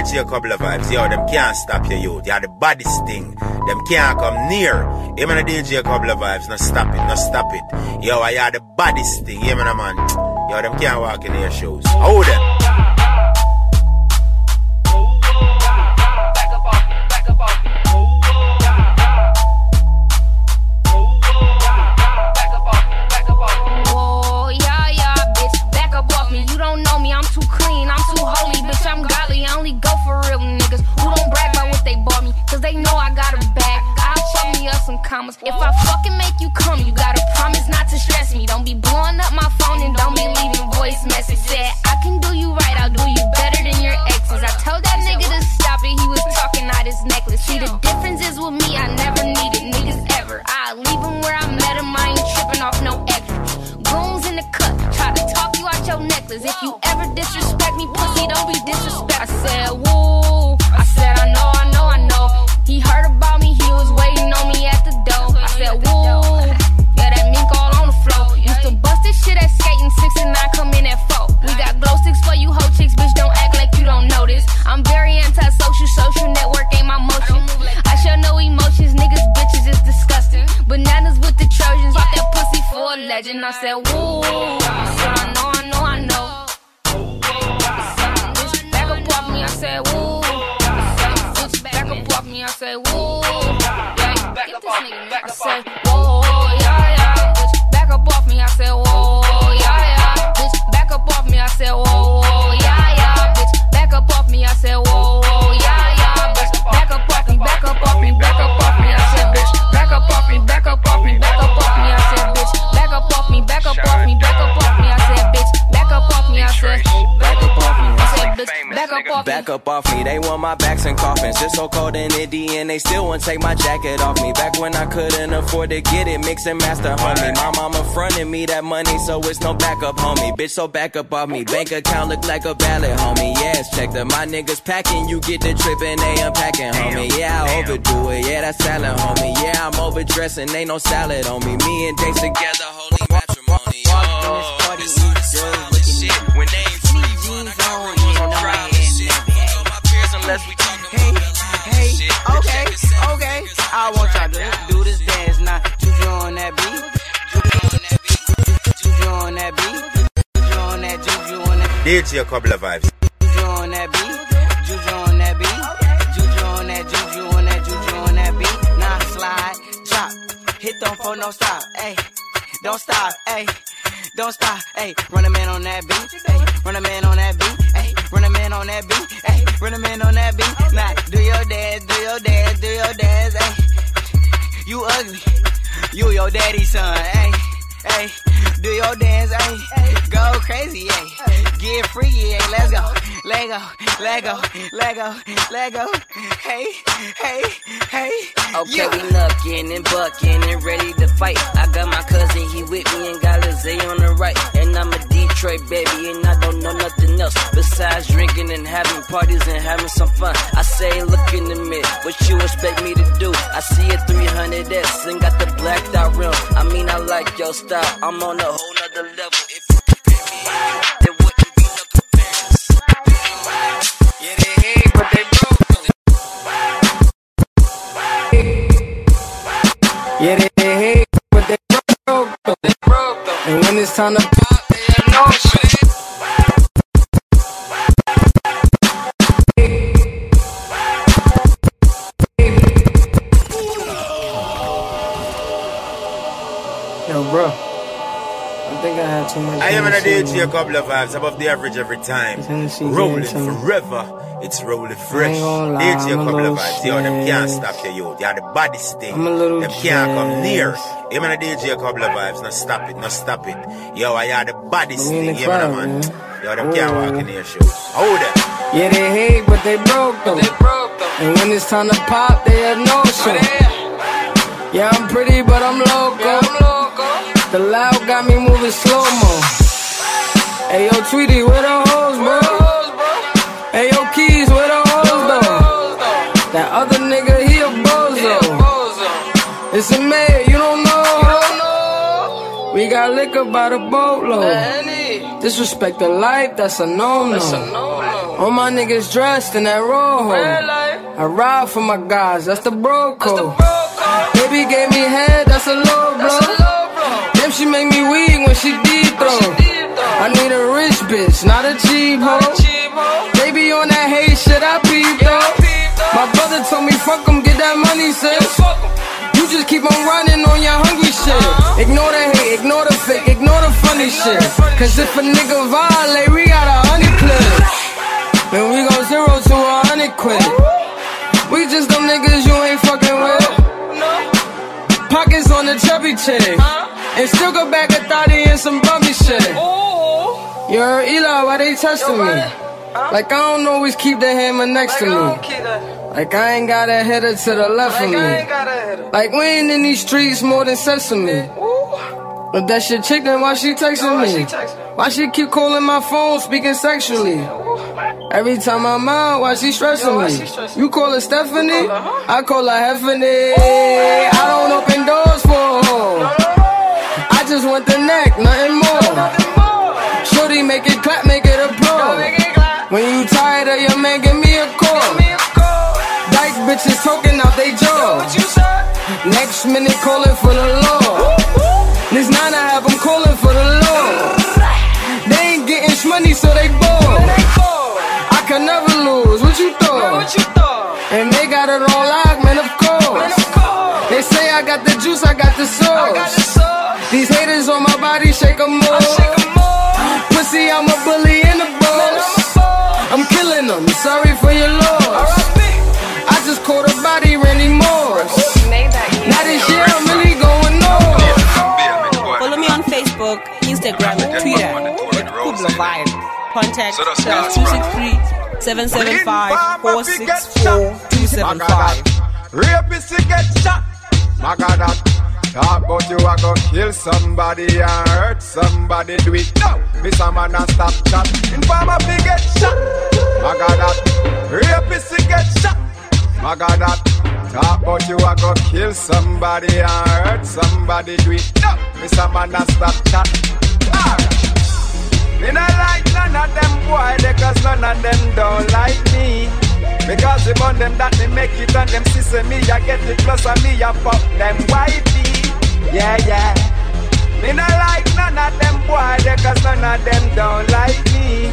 DJ a couple of vibes. Yo, them can't stop you, youth. You are the baddest thing. Them can't come near. Him and DJ a couple of vibes. No stop it, no stop it. Yo, I are the baddest thing. Man, man. Yo, them can't walk in their shoes. Hold them. It's so cold in and they still won't take my jacket off me. Back when I couldn't afford to get it, mix and master, homie. My mama fronted me that money, so it's no backup, homie. Bitch, so back up off me. Bank account look like a ballot, homie. Yes, check that my niggas packing. You get the trip and they unpacking, homie. Yeah, I overdo it. Yeah, that's salad, homie. Yeah, I'm overdressing. Ain't no salad on me. Me and Dates together, holy that, DJ a couple of vibes. Juju on that beat. Juju on that beat. Juju on that, Juju on that, Juju on that beat. Now slide, drop, hit them for no stop, hey. Don't stop, hey. Don't stop, hey. Run a man on that beat, hey. Run a man on that beat, hey. Run a man on that beat, hey. Run a man on that beat. Now do your dance, do your dance, do your dance, hey. You ugly, you your daddy's son, hey. Hey, do your dance, hey. Go crazy, hey. Get free, hey. Let's go, let go, let go, let go, let go. Hey, hey, hey. Okay, yeah. we knuckin' and buckin' and ready to fight. I got my cousin, he with me and got Lizzie on the right. And I'm a Detroit baby and I don't know nothing else besides drinking and having parties and having some fun. I say, look in the mirror, what you expect me to do? I see a 300S and got the blacked out rim. I mean, I like your style. I'm on a whole nother level. If you compare me wouldn't be. Yeah, they hate, but they broke. Yeah, they hate, but they broke. And when it's time to pop, too much. I am in a DJ a couple of vibes above the average every time. Rolling forever. It's rolling fresh. gonna DJ a couple of vibes. Yo, them can't stop you, yo. They are the baddest thing. I'm a little Them can't come near. stressed. I'm in a DJ a couple of vibes. Now stop it, now stop it. Yo, I are the baddest We in thing. the Yeah, man, man. man. Yo, them can't walk in your shoes. Hold it. Yeah, they hate, but they broke though. And when it's time to pop, they have no show. Yeah, I'm pretty, but I'm loco. The loud got me moving slow mo. Hey yo, Tweety, where the hoes, bro? Hey yo, Keys, where the hoes though? That other nigga, he a bozo. It's a man, you don't know. We got liquor by the boatload. Disrespect the life, that's a no no. All my niggas dressed in that rojo. I ride for my guys, that's the bro code. Baby gave me head, that's a low blow. Damn, she make me weak when she deep throw. I need a rich bitch, not a cheap hoe. Baby on that hate shit, I peep though. My brother told me fuck em, get that money, sis. You just keep on running on your hungry shit. Uh-huh. Ignore the hate, ignore the fake, ignore the funny shit. Cause if a nigga violate, we got a hundred clip. Then we go zero to a hundred quid. We just them niggas you ain't fucking with. Oh, Pockets on the chubby chick. And still go back a thotty and some bumpy shit. You heard Eli, why they testing me? Like I don't always keep the hammer next to me. Like I ain't got a header to the left of me. Like we ain't in these streets more than sesame. But that shit chick, then why she texting me? Why she keep calling my phone, speaking sexually? Every time I'm out, why she stressing me? You call her Stephanie? I call her Heffany. I don't open doors When you tired of your man, give me a call. Dyke bitches talking out they jaw. Next minute calling for the law. This nine I have them calling for the law. They ain't getting money, so they bored. I can never lose. What you thought? And they got it on lock, man. Of course. They say I got the juice, I got the sauce. These haters on my body, shake 'em off. Pussy, I'm a bully Contact plus 263 775 464 275. Rapist you get shot. My God, that talk about you I go kill somebody and hurt somebody. Do it now. Miss a man and stop chat. Informer fi get shot. My God, that rapist you get shot. My God, that talk about you I go kill somebody and hurt somebody. Do it now. Miss a man and stop chat. Alright. Me not like none of them boy, they cause none of them don't like me. Because the on them that me make it and them sister me, I get it plus and me, I fuck them wifey. Yeah, yeah. Me not like none of them boy, they cause none of them don't like me.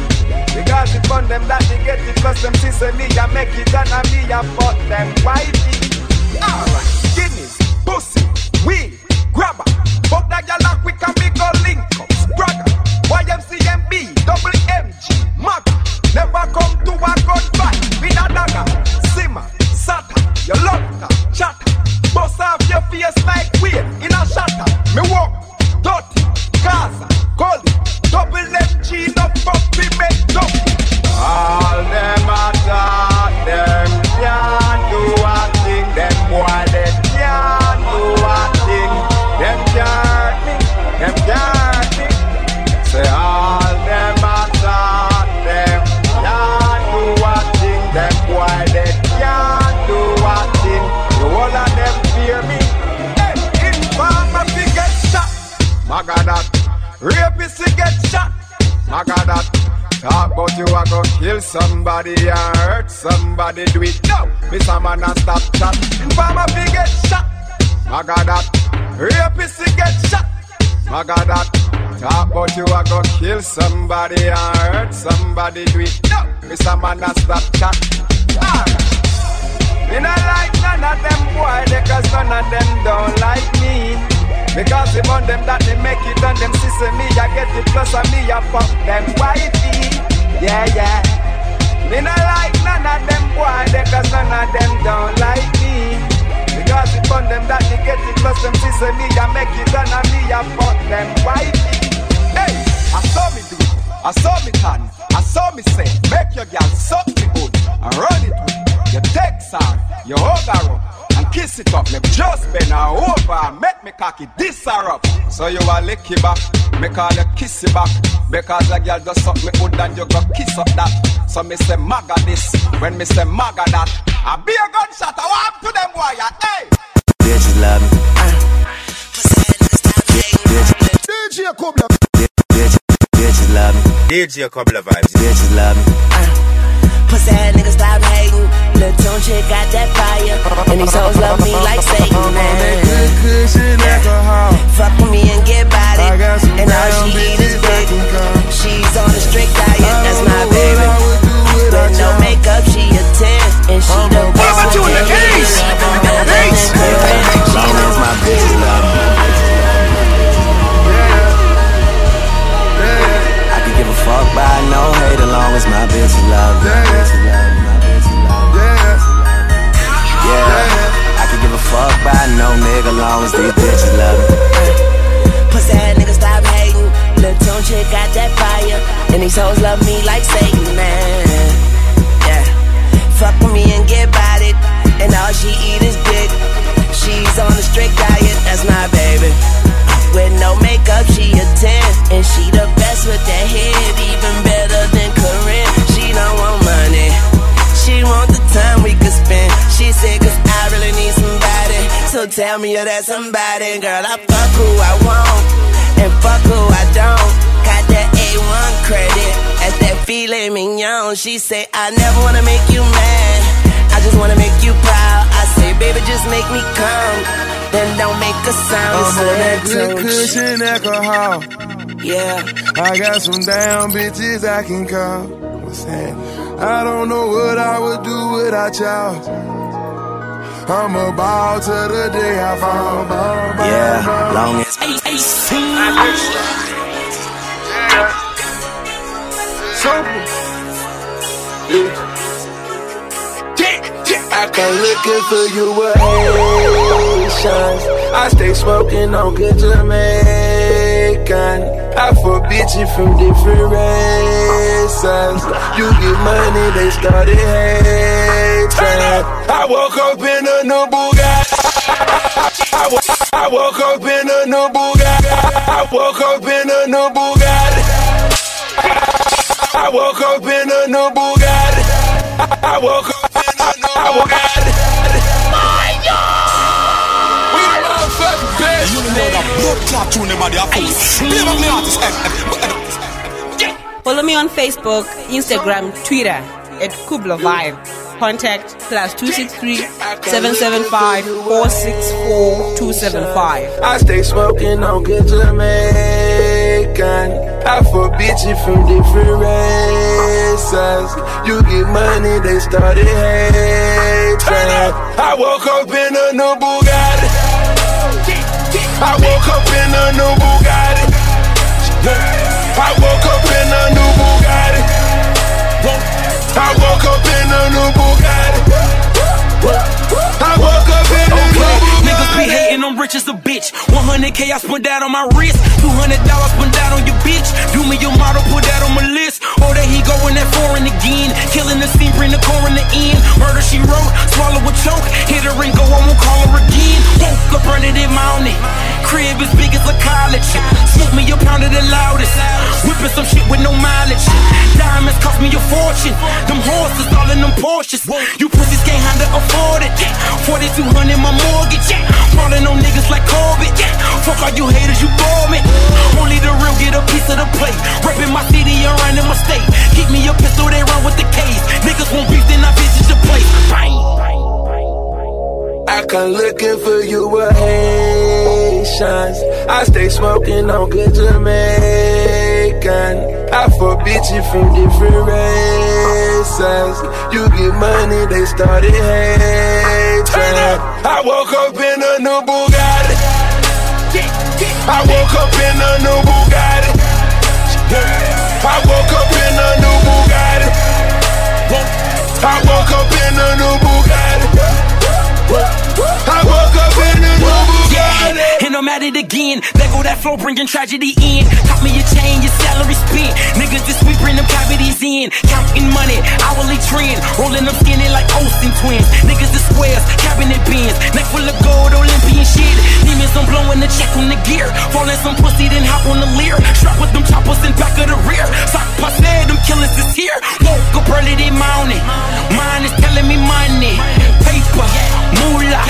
Because the on them that me get it plus them sister me, I make it and I me, I fuck them wifey. Alright, Guinness, pussy, weed, grabber. Fuck that gal somebody and hurt somebody. Do it now. Miss a man and stop chat. Informer fi get shot. My God, that rapist get shot. My God, that talk about you a go kill somebody and hurt somebody. Do it now. Miss a man and stop chat. Me not ah. like none of them boy, cause none of them don't like me. Because the on them that they make it and them sister me, I get it plus and me, I fuck them wifey. Yeah, yeah. Me not like none of them boy, they cause none of them don't like me. Because the on them that they get it plus them sister me, I make it and I me, I fuck them wifey. Hey, I saw me do I saw me turn, I saw me say, make your girl suck me good and run it with you text her, you hug up and kiss it up. Me just bend her over and make me cocky this her up. So you a lick it back, me call you kiss it back. Because a girl does something me good and you go kiss up that. So me say maga this, when me say maga that. I be a gunshot, I want to them boy, hey! Bitches love me. DJ Kubla. bitch, bitches love me. DJ a couple of vibes. Bitches love. Pussy ass nigga stop hating. Lil' Tunechi got that fire. And these hoes love me like Satan, I'm on that man. good cushion alcohol. Fuck with me and get body. I got some And all she eat is bitches I dick. can call. She's on a strict diet, that's my baby. what I would do without With no makeup, she a 10. And she I'm the a best ball. with You in the that case. hair. Even better than Corinne. She Long as my bitches love me. I could give a fuck by no hate as long as my bitches love me. No nigga long as these bitches love me. Pussy ass nigga stop hating. Lil' Tunechi got that fire. And these hoes love me like Satan, man. Yeah. Fuck with me and get bodied. And all she eat is dick. She's on a strict diet, that's my baby. With no makeup, she a 10. And she the tell me you're that somebody. Girl, I fuck who I want. And fuck who I don't. Got that A1 credit. At that filet mignon. She say, I never wanna make you mad. I just wanna make you proud. I say, baby, just make me come. Then don't make a sound. I'm on that good cushion alcohol. Yeah. I got some down bitches I can call. What's that? I don't know what I would do without y'all. I'm a ball to the day I fall. Ball, ball, Yeah. ball. Long as Simple. Yeah. I come looking for you with Haitians. I stay smoking on good Jamaican. I fuck bitches from different races. You get money, they started hating. I woke up in a new Bugatti. I wo- I woke up in a new Bugatti. I woke up in a new Bugatti. I woke up in a new Bugatti. I woke up blood clot tune them at the full. Play back me artist. Follow me on Facebook, Instagram, Twitter at Kubla Vibe. Contact plus 263 775 464 275. I stay smoking on good Jamaican. I fuck bitches from different races. You get money, they started hating. I woke up in a new Bugatti. I woke up in a new Bugatti. I woke up in a new Bugatti. I woke up in a new Bugatti. I woke up in a new Niggas be hating, I'm rich as a bitch. 100k I spent that on my wrist. 200 dollars spent that on your bitch. Do me your model, put that on my list. Oh, there he going that foreign again. Killing the scene, bring the core in the end. Murder she wrote, swallow a choke. Hit her and go, I won't call her again. Woke up running in mountain. Crib as big as a college. Smoke me a pound of the loudest. Whipping some shit with no mileage. Diamonds cost me a fortune. Them horses all in them Porsches. You pussies can't handle afford it. 4200 my mortgage. Falling on niggas like Corbett. Fuck all you haters, you bore me. Only the real get a piece of the plate. Reppin' my city and running my state. Keep me a pistol, they run with the case. Niggas won't beef, then I visit your place. Bang. I come looking for you with Haitians. I stay smoking on good Jamaican. I fuck bitches from different races. You get money, they started hating. I woke up in a new Bugatti. I woke up in a new Bugatti. I woke up in a new Bugatti. I woke up it again. There go that flow, bringing tragedy in. Cop me your chain, your salary spent. Niggas this week bring them cavities in. Counting money, hourly trend. Rolling them skinny like Olsen twins. Niggas the squares, cabinet bins. Neck full of gold, Olympian shit. Demons, I'm blowing the check on the gear. Falling some pussy, then hop on the Lear. Strap with them choppers in back of the rear. Sock passe, them killers is here. Woke up early, they mounting. Mine is telling me money. Paper, moolah.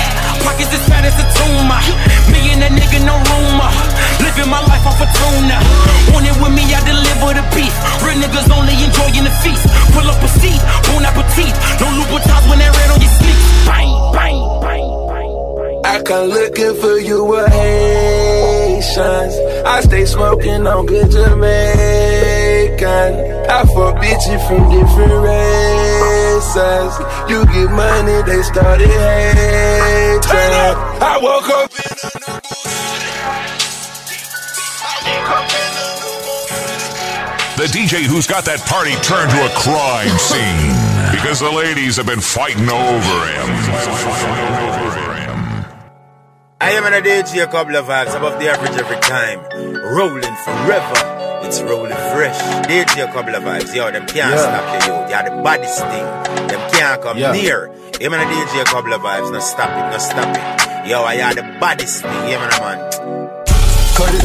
Pockets as fat as a tumor. Me and that nigga, no rumor. Living my life off a tuna. Want it with me, I deliver the beef. Real niggas only enjoying the feast. Pull up a seat, bon appetit. No Louboutins when that red on your sneaks. Bang, bang, bang, bang. I come looking for you with Haitians. I stay smoking on good Jamaican. I fuck bitches from different races. You get money, they started hating. I woke up The DJ who's got that party turned to a crime scene because the ladies have been fighting over him. I am an a DJ, a couple of vibes above the average every time. Rolling forever, it's rolling fresh. DJ, a couple of vibes, yo, them can't Yeah. stop you, yo. They are the baddest thing. Them can't come Yeah. near. I'm in a DJ, a couple of vibes, no stop it, no stop it. Yo, I are the baddest thing, yeah, man, man. Cut it,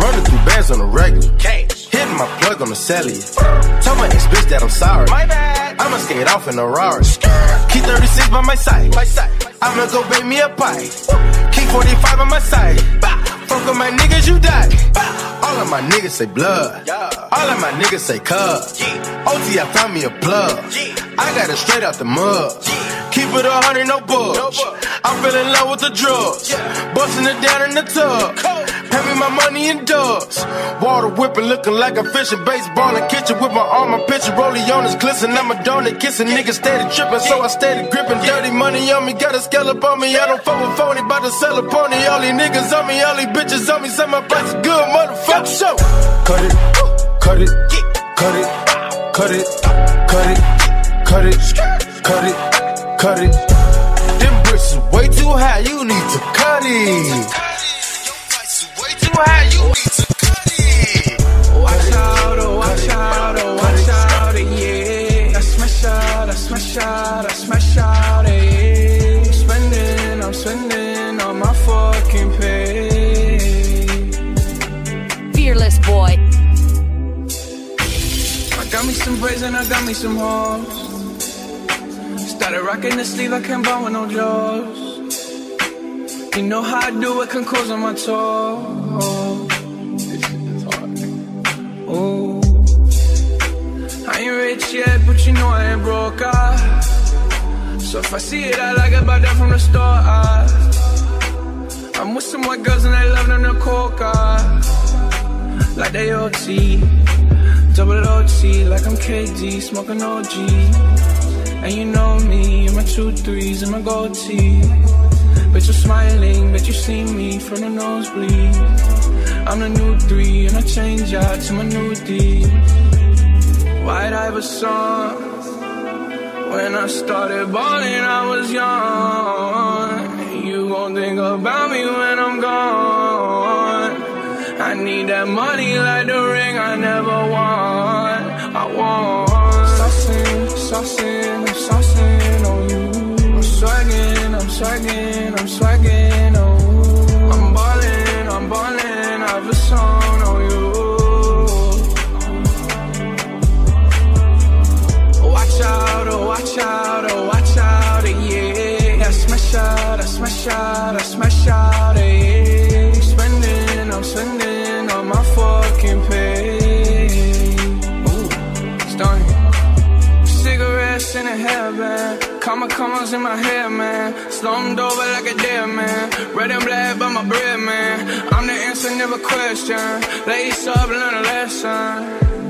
Running through bands on the regular. Hitting my plug on the cellular. Tell my ex bitch that I'm sorry. My bad. I'ma skate off in a Rari. Key 36 by my side. My side. I'ma go bake me a pie. Key 45 on my side. Fuck with my niggas, you die. All of my niggas say blood. All of my niggas say cub. OT, I found me a plug. I got it straight out the mud. Keep it a hundred, no budge. I fell in love with the drugs. Busting it down in the tub. Pay me my money in dubs. Water whipping, looking like a fishing baseball in kitchen with my arm, my picture rolling on his glisten. I'm a donut kissing, niggas steady tripping, so I steady gripping. Dirty money on me, got a scallop on me. I don't fuck with phony, bout to sell a pony. All these niggas on me, all these bitches on me. Say my price is good, motherfucker. Show. Cut it, cut it, cut it, cut it, cut it, cut it, cut it, cut it. Them bricks is way too high, you need to cut it. Way too high, you need to cut it. Watch out, oh, watch out, oh, watch out, yeah. I smash out, I smash out, I smash out, yeah. I'm spending, I'm spending on my fucking pay. Fearless boy. I got me some braids and I got me some hoes. Started rocking the sleeve, I can't buy with no jaws. You know how I do it, can cause on my toes. Ooh. I ain't rich yet, but you know I ain't broke. Ah. So if I see it, I like it, buy that from the store. Ah. I'm with some white girls and they love them to coca. Like they OT, double OT, like I'm KD, smoking OG. And you know me, and my two threes and my gold tee. Bitch, you're smiling, bet you see me from the nosebleed. I'm the new three, and I change out to my new D. White Iverson. When I started balling, I was young. You gon' think about me when I'm gone. I need that money like the ring I never won. I want. I'm saucing swagging, I'm on oh. you. I'm ballin', I'm ballin', I've a song on you. Watch out, oh, watch out, oh, watch out, yeah. I smash out, I smash out, Comma commas in my hair, man. Slumped over like a dead man. Red and black by my bread, man. I'm the answer, never question. Lace up, learn a lesson.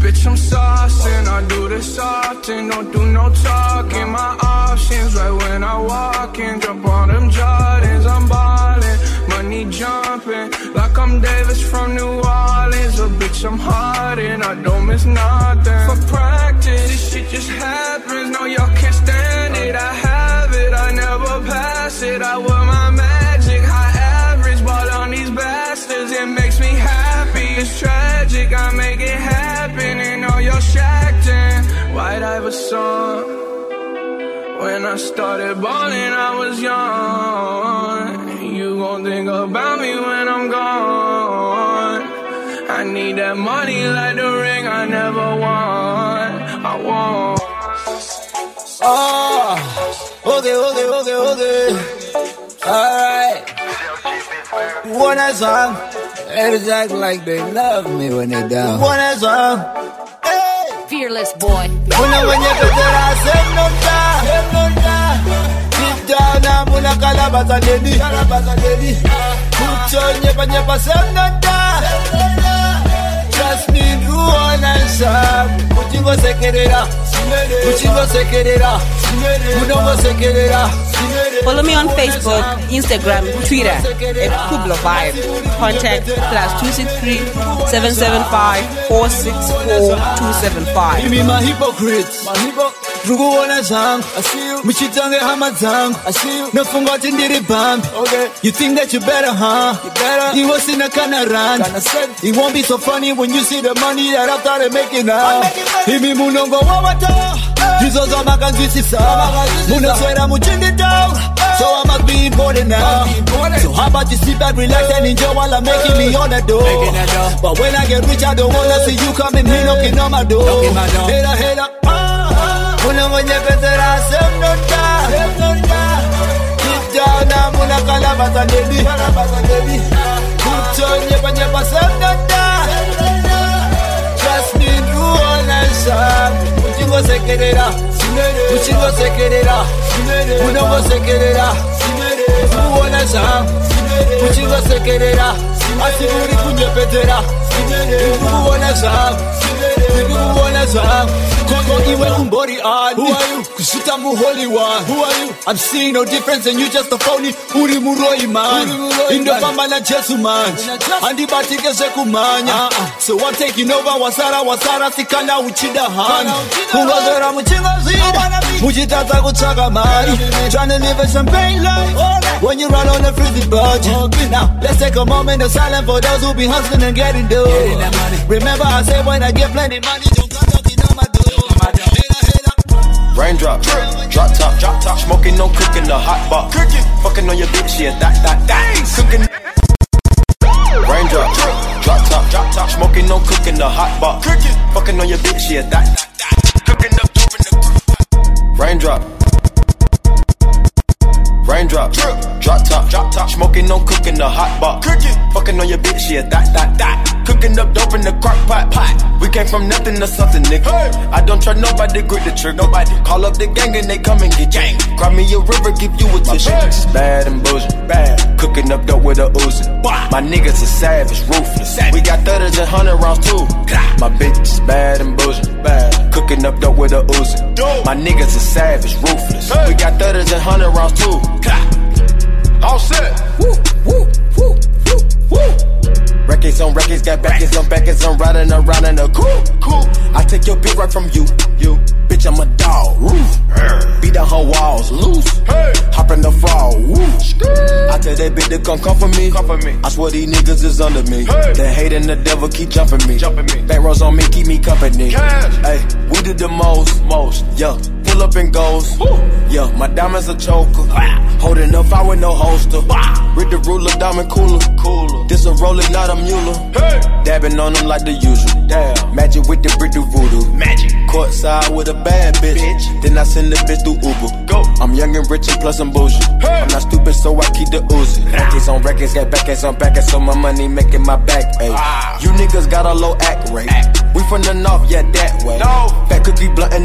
Bitch, I'm saucing, I do this often, don't do no talking. My options right when I walk in, jump on them Jordans, I'm ballin', money jumping. Like I'm Davis from New Orleans. A bitch, I'm hard and I don't miss nothing. For practice, this shit just happens. No, y'all can't stand it. I have it, I never pass it. I wear my magic High average, ball on these bastards. It makes me happy. It's tragic, I make it happen. And all y'all shacked in. White Iverson. Song when I started balling, I was young. You gon' think about me when I'm gone. I need that money like the ring I never won. I want. Oh, okay, okay, okay, okay. Alright. One that song. Ladies act like they love me when they down. One that song. Fearless boy. Muna wenye petera semnonda. Semnonda. Deep muna kalabasa dedi. Kalabasa dedi. Kucho nyepa nyepa semnonda. Trust me, you understand. Kuchingo sekerera. Kuchingo sekerera. Kudongo sekerera. Follow me on Facebook, Instagram, Twitter at Kubla Vibe. Contact plus 263 775 464 275. Give me my hypocrite. My hypocrite. Tukuona zangu mchitange hama zangu nafunga ati ndiri bambi. You think that you better huh? You better. You iwo sina kana rand it won't be so funny when you see the money that I started making now imi munongo wa wato izo za makanzwisisa munoswera muchindito So I must be important now. So how about you sit back, relax, and enjoy while I'm making me on the door. But when I get rich, I don't wanna see you coming. Here knocking on my door. Hater, hater, ah. Muna mwenye petera semnonda. Deep down na muna kalabasa dedi. Kucho nyepa nyepa semnonda. Trust me, you understand. Kuchingo sekerera. Kuchingo sekerera. Kunongo sekerera. Kuona za. Kuchingo sekerera. Asiburi kunyepetera. Kuona za. Kuona za. Kongo iwe umbori ani. Who are you? Kushita mu holy one. Who are you? I'm seeing no difference and you just a phony. Uri muroi man. Indo pamba na Jesu man. Andi batike se kumanya. So I'm taking over wasara wasara sikana uchida hani. Kungozera muchingozira. Mujitata kutsaka mari. Trying to live a champagne life. When you run on a frizzy budget. Now let's take a moment of silence for those who be hustling and getting dough. Remember I said when I get plenty money, Raindrop, drop top, drop top, smoking, no cooking, in the hot box. Cooking, fucking on your bitch, yeah, that, that, that. Cooking. Raindrop, drop top, drop top, smoking, no cooking, in the hot box. Cooking, fucking on your bitch, yeah, that, that, that. Cooking up the Raindrop. Raindrop, drop top, drop top, smoking, no cooking, the hot box. Cooking, fucking on your bitch, yeah, that, that, that. Cooking up dope in the crock pot, pot. We came from nothing to something, nigga. I don't trust nobody, grip the trigger. Nobody call up the gang and they come and get gang. Cry me a river, give you a tissue. It's bad and bullshit, bad. Cooking up dope with a Uzi. My niggas are savage, ruthless. We got thudders and hundred rounds too. My bitch is bad and bullshit, bad. Cooking up dope with a Uzi. My niggas are savage, ruthless. We got thudders and hundred rounds too. All set. Woo, woo, woo, woo, woo. Records on records, got backers on backers, I'm riding around in a cool, cool. I take your bitch right from you, you. Bitch, I'm a dog, roof. Beat down her walls, loose. Hey. Hop in the fall, woo. I tell that bitch to come come for me. Come for me. I swear these niggas is under me. Hey. The hate and the devil keep jumping me. Jumping me. Back rows on me, keep me company. Hey, we did the most, most, yeah. Pull up and goes. Yeah, my diamonds a choker. Holding up, I with no holster. With the ruler, diamond cooler. Cooler. This a roller, not a mule. Dabbing on them like the usual. Damn. Magic with the brick do voodoo. Magic. Courtside with a bad bitch. Then I send the bitch through Uber. Go. I'm young and rich and plus I'm bougie. I'm not stupid, so I keep the Uzi. Records on records, got backers on backers, so my money making my back. Ayy. Ah. You niggas got a low act rate. We from the north, yeah, that way. No.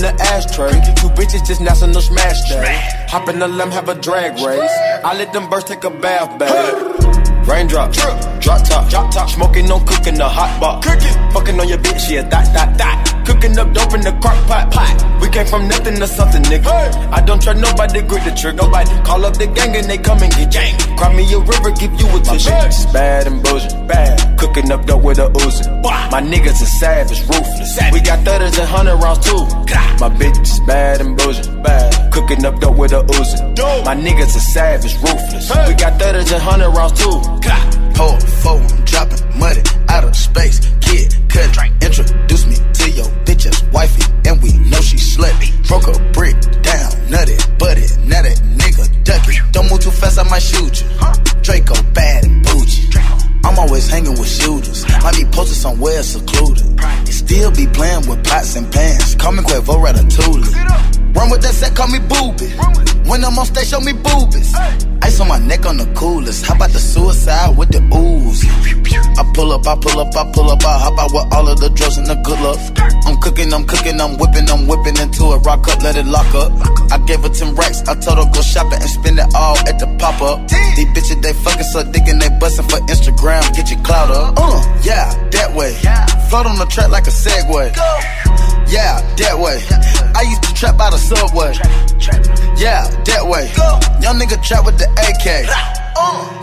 Fat cookie blunt in the ashtray. Two bitches just nassin' national smash day. Hop in the limb, have a drag race. I let them birds take a bath, babe. Raindrop, drop top, drop top, smoking, no cooking, the hot box. Cooking, fucking on your bitch, yeah, that, that, that. Cooking up dope in the crock pot, pot. We came from nothing to something, nigga. I don't trust nobody, grip the trigger. Nobody call up the gang and they come and get gang. Cry me a river, give you a tissue. My bitch is bad and bullshit, bad. Cooking up dope with a Uzi. My niggas are savage, ruthless. We got thudders and hundred rounds too. My bitch is bad and bullshit, bad. Cooking up dope with a Uzi. My niggas are savage, ruthless. We got thudders and hundred rounds too. Hold phone, dropping money out of space. Kid, cut, introduce me to your bitch's wifey, and we know she slut. Broke a brick down, nutty, butty, now that nigga duck it. Don't move too fast, I might shoot you. Draco bad and bougie. I'm always hanging with shooters. Might be posted somewhere secluded. Still be playing with pots and pans. Call me Quavo Ratatouille. Run with that set, call me booby. When I'm on stage, show me boobies. Ice on my neck on the coolest. How about the suicide with the ooze? I pull up, I pull up, I pull up, I hop out with all of the drugs and the good luck. I'm cooking, I'm cooking, I'm whipping, I'm whipping into it. Rock up, let it lock up. I gave her 10 racks, I told her go shopping and spend it all at the pop up. These bitches, they fucking so dick and they bustin' for Instagram. Get your clout up. Uh, yeah, that way. Float on the track like a Segway. Yeah, that way. I used to trap by the subway. Yeah, that way. Young nigga trap with the AK.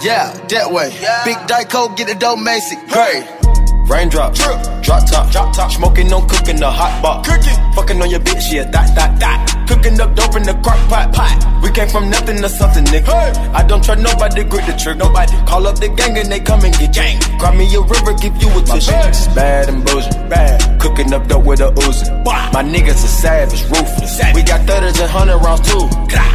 Yeah, that way. Big Dyco, get the dough, Macy. Great. Raindrop, drip, drop top, drop top. Smoking, no cooking, the hot pot. Cooking, fucking on your bitch, yeah, that, that, that. Cooking up dope in the crock pot, pot. We came from nothing to something, nigga. Hey. I don't trust nobody, grip the trick, nobody. Call up the gang and they come and get gang. Grab me a river, give you a tissue. My bitch bad and bullshit, bad. Cooking up dope with a Uzi. My niggas are savage, ruthless. We got 30s and 100 rounds too.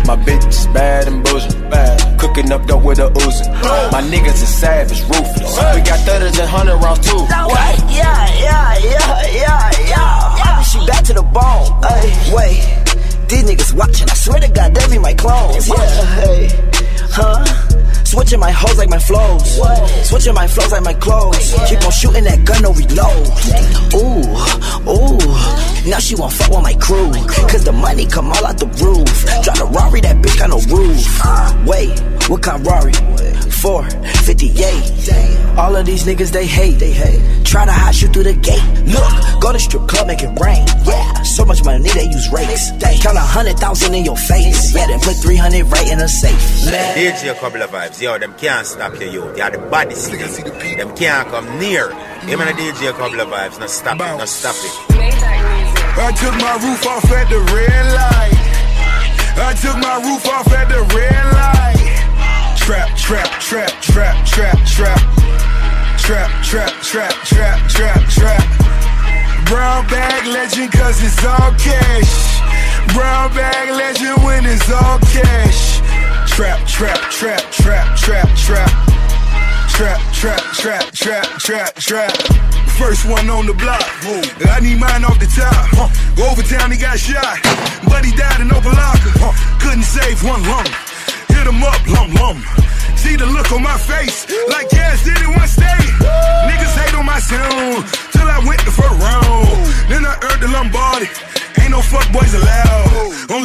My bitch is bad and bullshit, bad. Cooking up dope with a Uzi. My niggas are savage, ruthless. We got 30s and 100 rounds too. Wait, yeah, yeah, yeah, yeah, yeah. She back to the bone. Ay, wait. These niggas watching, I swear to God, they be my clones. Yeah, hey, huh? Switching my hoes like my flows. Switching my flows like my clothes. Keep on shooting that gun, no reload. Ooh, ooh. Now she won't fuck with my crew. Cause the money come all out the roof. Drive the Rari, that bitch got no roof. Uh. Wait, what kind of Rari? 458. All of these niggas, they hate. They hate. Try to hide you through the gate. Look, go to strip club, make it rain. Yeah, so much money, they use rakes. They Count a hundred thousand in your face. Yeah, then put 300 right in a safe. DJ a couple of vibes, yo, them can't stop you, yo. They are the body sting. Them can't come near. Him and the DJ a couple of vibes, no stop it, no stop it. I took my roof off at the red light. I took my roof off at the red light. Trap, trap, trap, trap, trap, trap. Trap, trap, trap, trap, trap, trap. Brown bag legend cause it's all cash. Brown bag legend when it's all cash. Trap, trap, trap, trap, trap, trap. Trap, trap, trap, trap, trap, trap. First one on the block. I need mine off the top. Overtown, he got shot. But he died in open locker. Couldn't save one lung. Up, lum lum. See the look on my face, like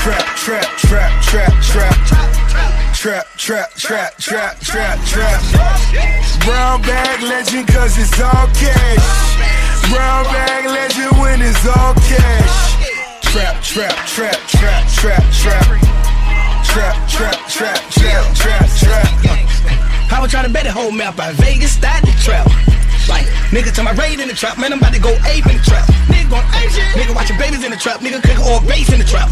Trap, trap, trap, trap, trap, trap. Trap, trap, trap, trap, trap. Brown bag legend cause it's all cash. Brown bag legend when it's all cash. Trap, trap, trap, trap, trap, trap. Trap, trap, trap, trap, trap, trap. I was trying to bet the whole map out Vegas, started the trap. Like, nigga to my raid in the trap, man, I'm about to go ape in the trap. Nigga going ape. Nigga watching babies in the trap, nigga cooking all bass in the trap.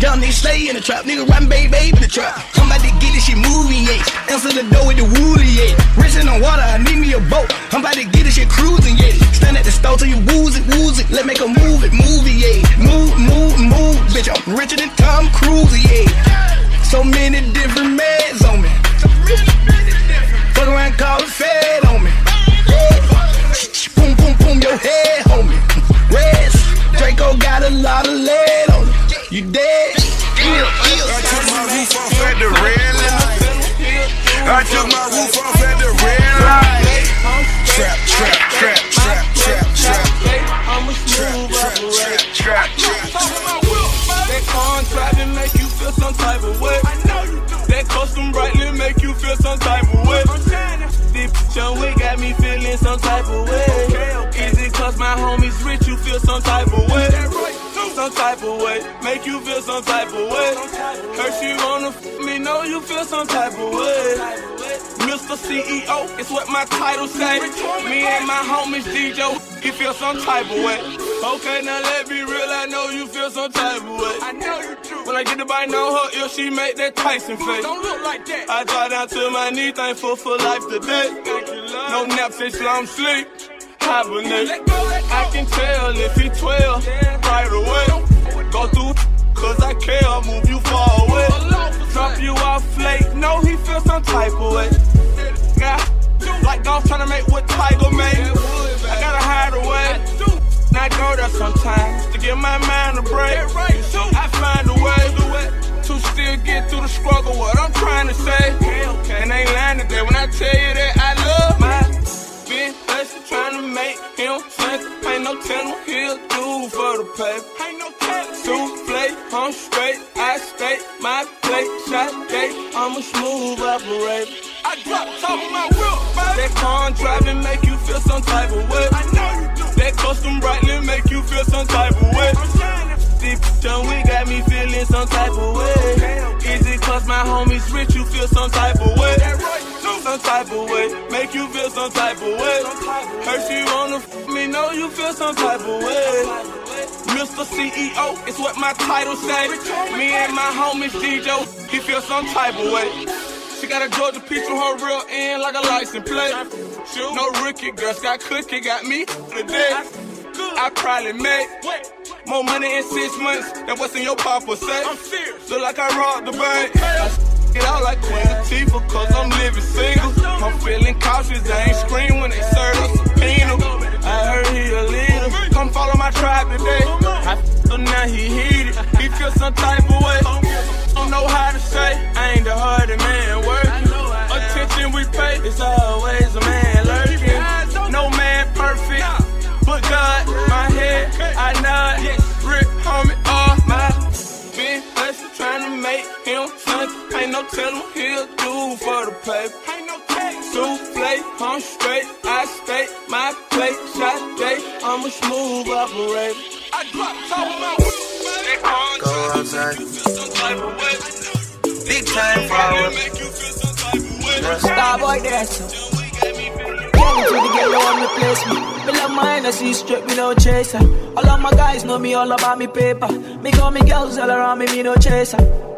Young nigga stay in the trap, nigga riding baby baby in the trap. Somebody get this shit moving, yeah. Answer the door with the woolly, yeah. Racing on water, I need me a boat. I'm about to get this shit cruising, yeah. Stand at the stove till you woozy, woozy. Let make a move it, movie, yeah. Move, move, move, bitch. I'm richer than Tom Cruise, yeah. So many different meds on me. Fuck around, call it fed on me. Your head, homie. Reds, Draco got a lot of lead on it. You dead? I took my roof off at the red light. I took my roof off at the red light. Trap, trap, trap, trap, trap, trap. Trap, trap, trap, trap, trap. That contract and make you feel some type of way. That custom brightly make you feel some type of way. This bitch on way got me feeling some type of way. Is it cause my homies rich you feel some type of way? some type of way. Make you feel some type of way. Her you wanna f me, know you feel some type of way. Mr. CEO, it's what my title say. Me and my homies DJ, you feel some type of way. Okay, now let me real, I know you feel some type of way. I know you do. When I get to bite know her ill, she make that Tyson face. Don't look like that. I draw down to my knee, thankful for life today. No naps, it's long sleep. Hibernate. I can tell if he 12 right away. Go through cause I care, move you far away. Drop you off late, know he feel some type of way. Yeah, like dogs trying to make what Tiger made. I gotta hide away. Not go there sometimes to give my mind a break. I find a way to still get through the struggle. What I'm trying to say, and ain't lying today when I tell you that trying to make him sense. Ain't no telling he'll do for the paper. Ain't no telling. Souffle, I'm straight, I stay my plate, shot day. I'm a smooth operator. I drop top of my wheel, baby. That car driving make you feel some type of way. I know you do. That custom brightly make you feel some type of way. I'm shining. Deep down, we got me feeling some type of way. Is it cause my homies rich, you feel some type of way? Some type of way, make you feel some type of way. Heard she wanna f me, know you feel some type of way. Mr. CEO, it's what my title say. Me and my homies DJ, he feel some type of way. She got a Georgia peach from her real end like a license plate. No rookie, girl, got cookie, got me today. I probably make more money in six months than what's in your papa say. Look like I robbed the bank. It out like Queen Latifah, cause I'm living single. I'm feeling cautious, I ain't scream when they serve a subpoena. I heard he a leader. Come follow my tribe today. I so now he heated. He feel some type of way. Don't know how to say. I ain't the hardest man working. Attention we pay. It's always a man him something. Ain't no telling he'll do for the paper. Ain't no Souffle, I'm straight, I stay my plate, shot day. I'm a smooth operator. I drop top of my whip, Go outside. Big time forward. Starboy there, so. Girl, into the girl, want me place me. Me love mine, I see straight, me no chaser. All of my guys know me all about me paper. Me call me girls all around me, me no chaser.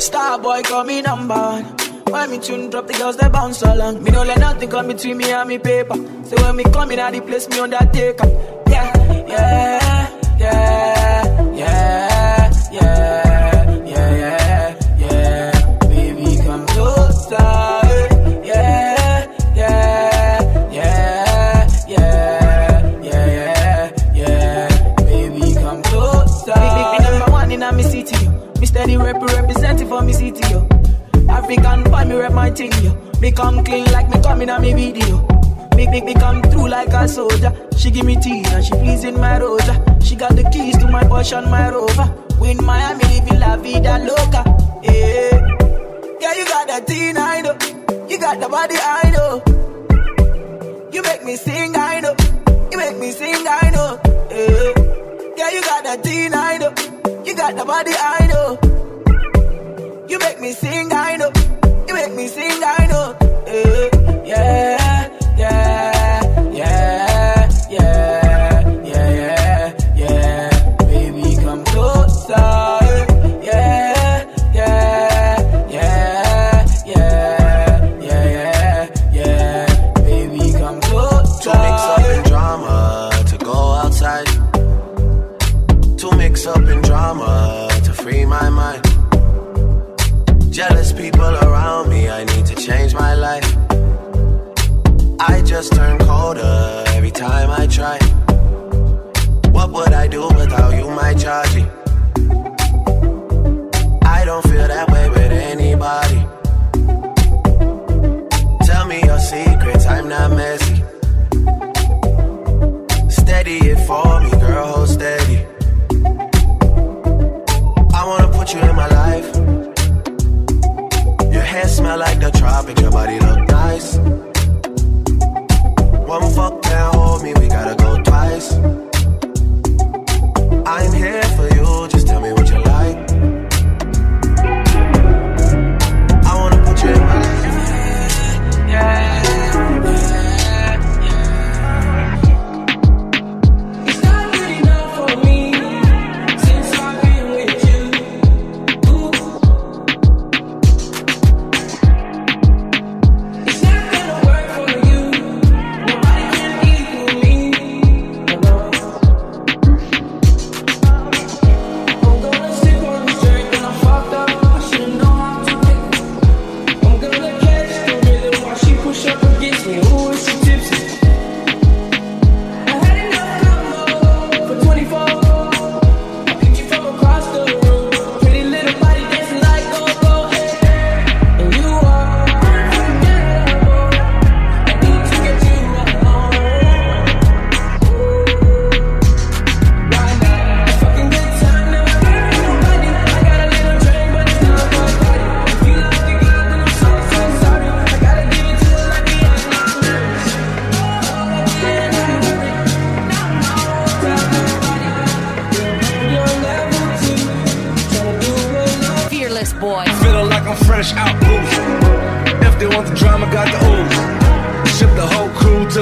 Yeah, Starboy call me number one. When me tune drop, the girls they bounce along. Me no let nothing come between me and me paper. So when me come in the place, me undertaker. Yeah, yeah, yeah, African boy, me rep my thing, yo. Me come clean like me come in a me video. Me, me, me come through like a soldier. She give me tea and she pleasing my rosa. She got the keys to my Porsche and my Rover. We in Miami, living la vida loca. Yeah, yeah, you got that thing, I know. You got the body, I know. You make me sing, I know. You make me sing, I know. Yeah, yeah you got that thing, I know. You got the body, I know. You make me sing, I know. Make me sing, I know. Eh, yeah, yeah, yeah,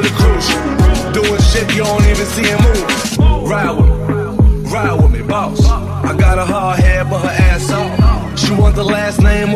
to the crucial. Doing shit you don't even see him move. Ride with me, ride with me, boss. I got a hard head, but her ass off. She wants the last name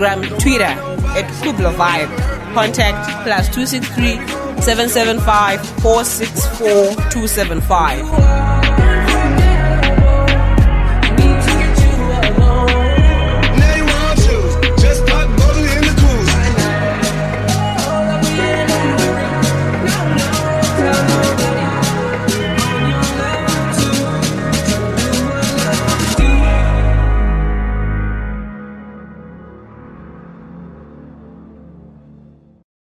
Instagram, Twitter at Kubla Vibe. Contact plus 263 775 464 275.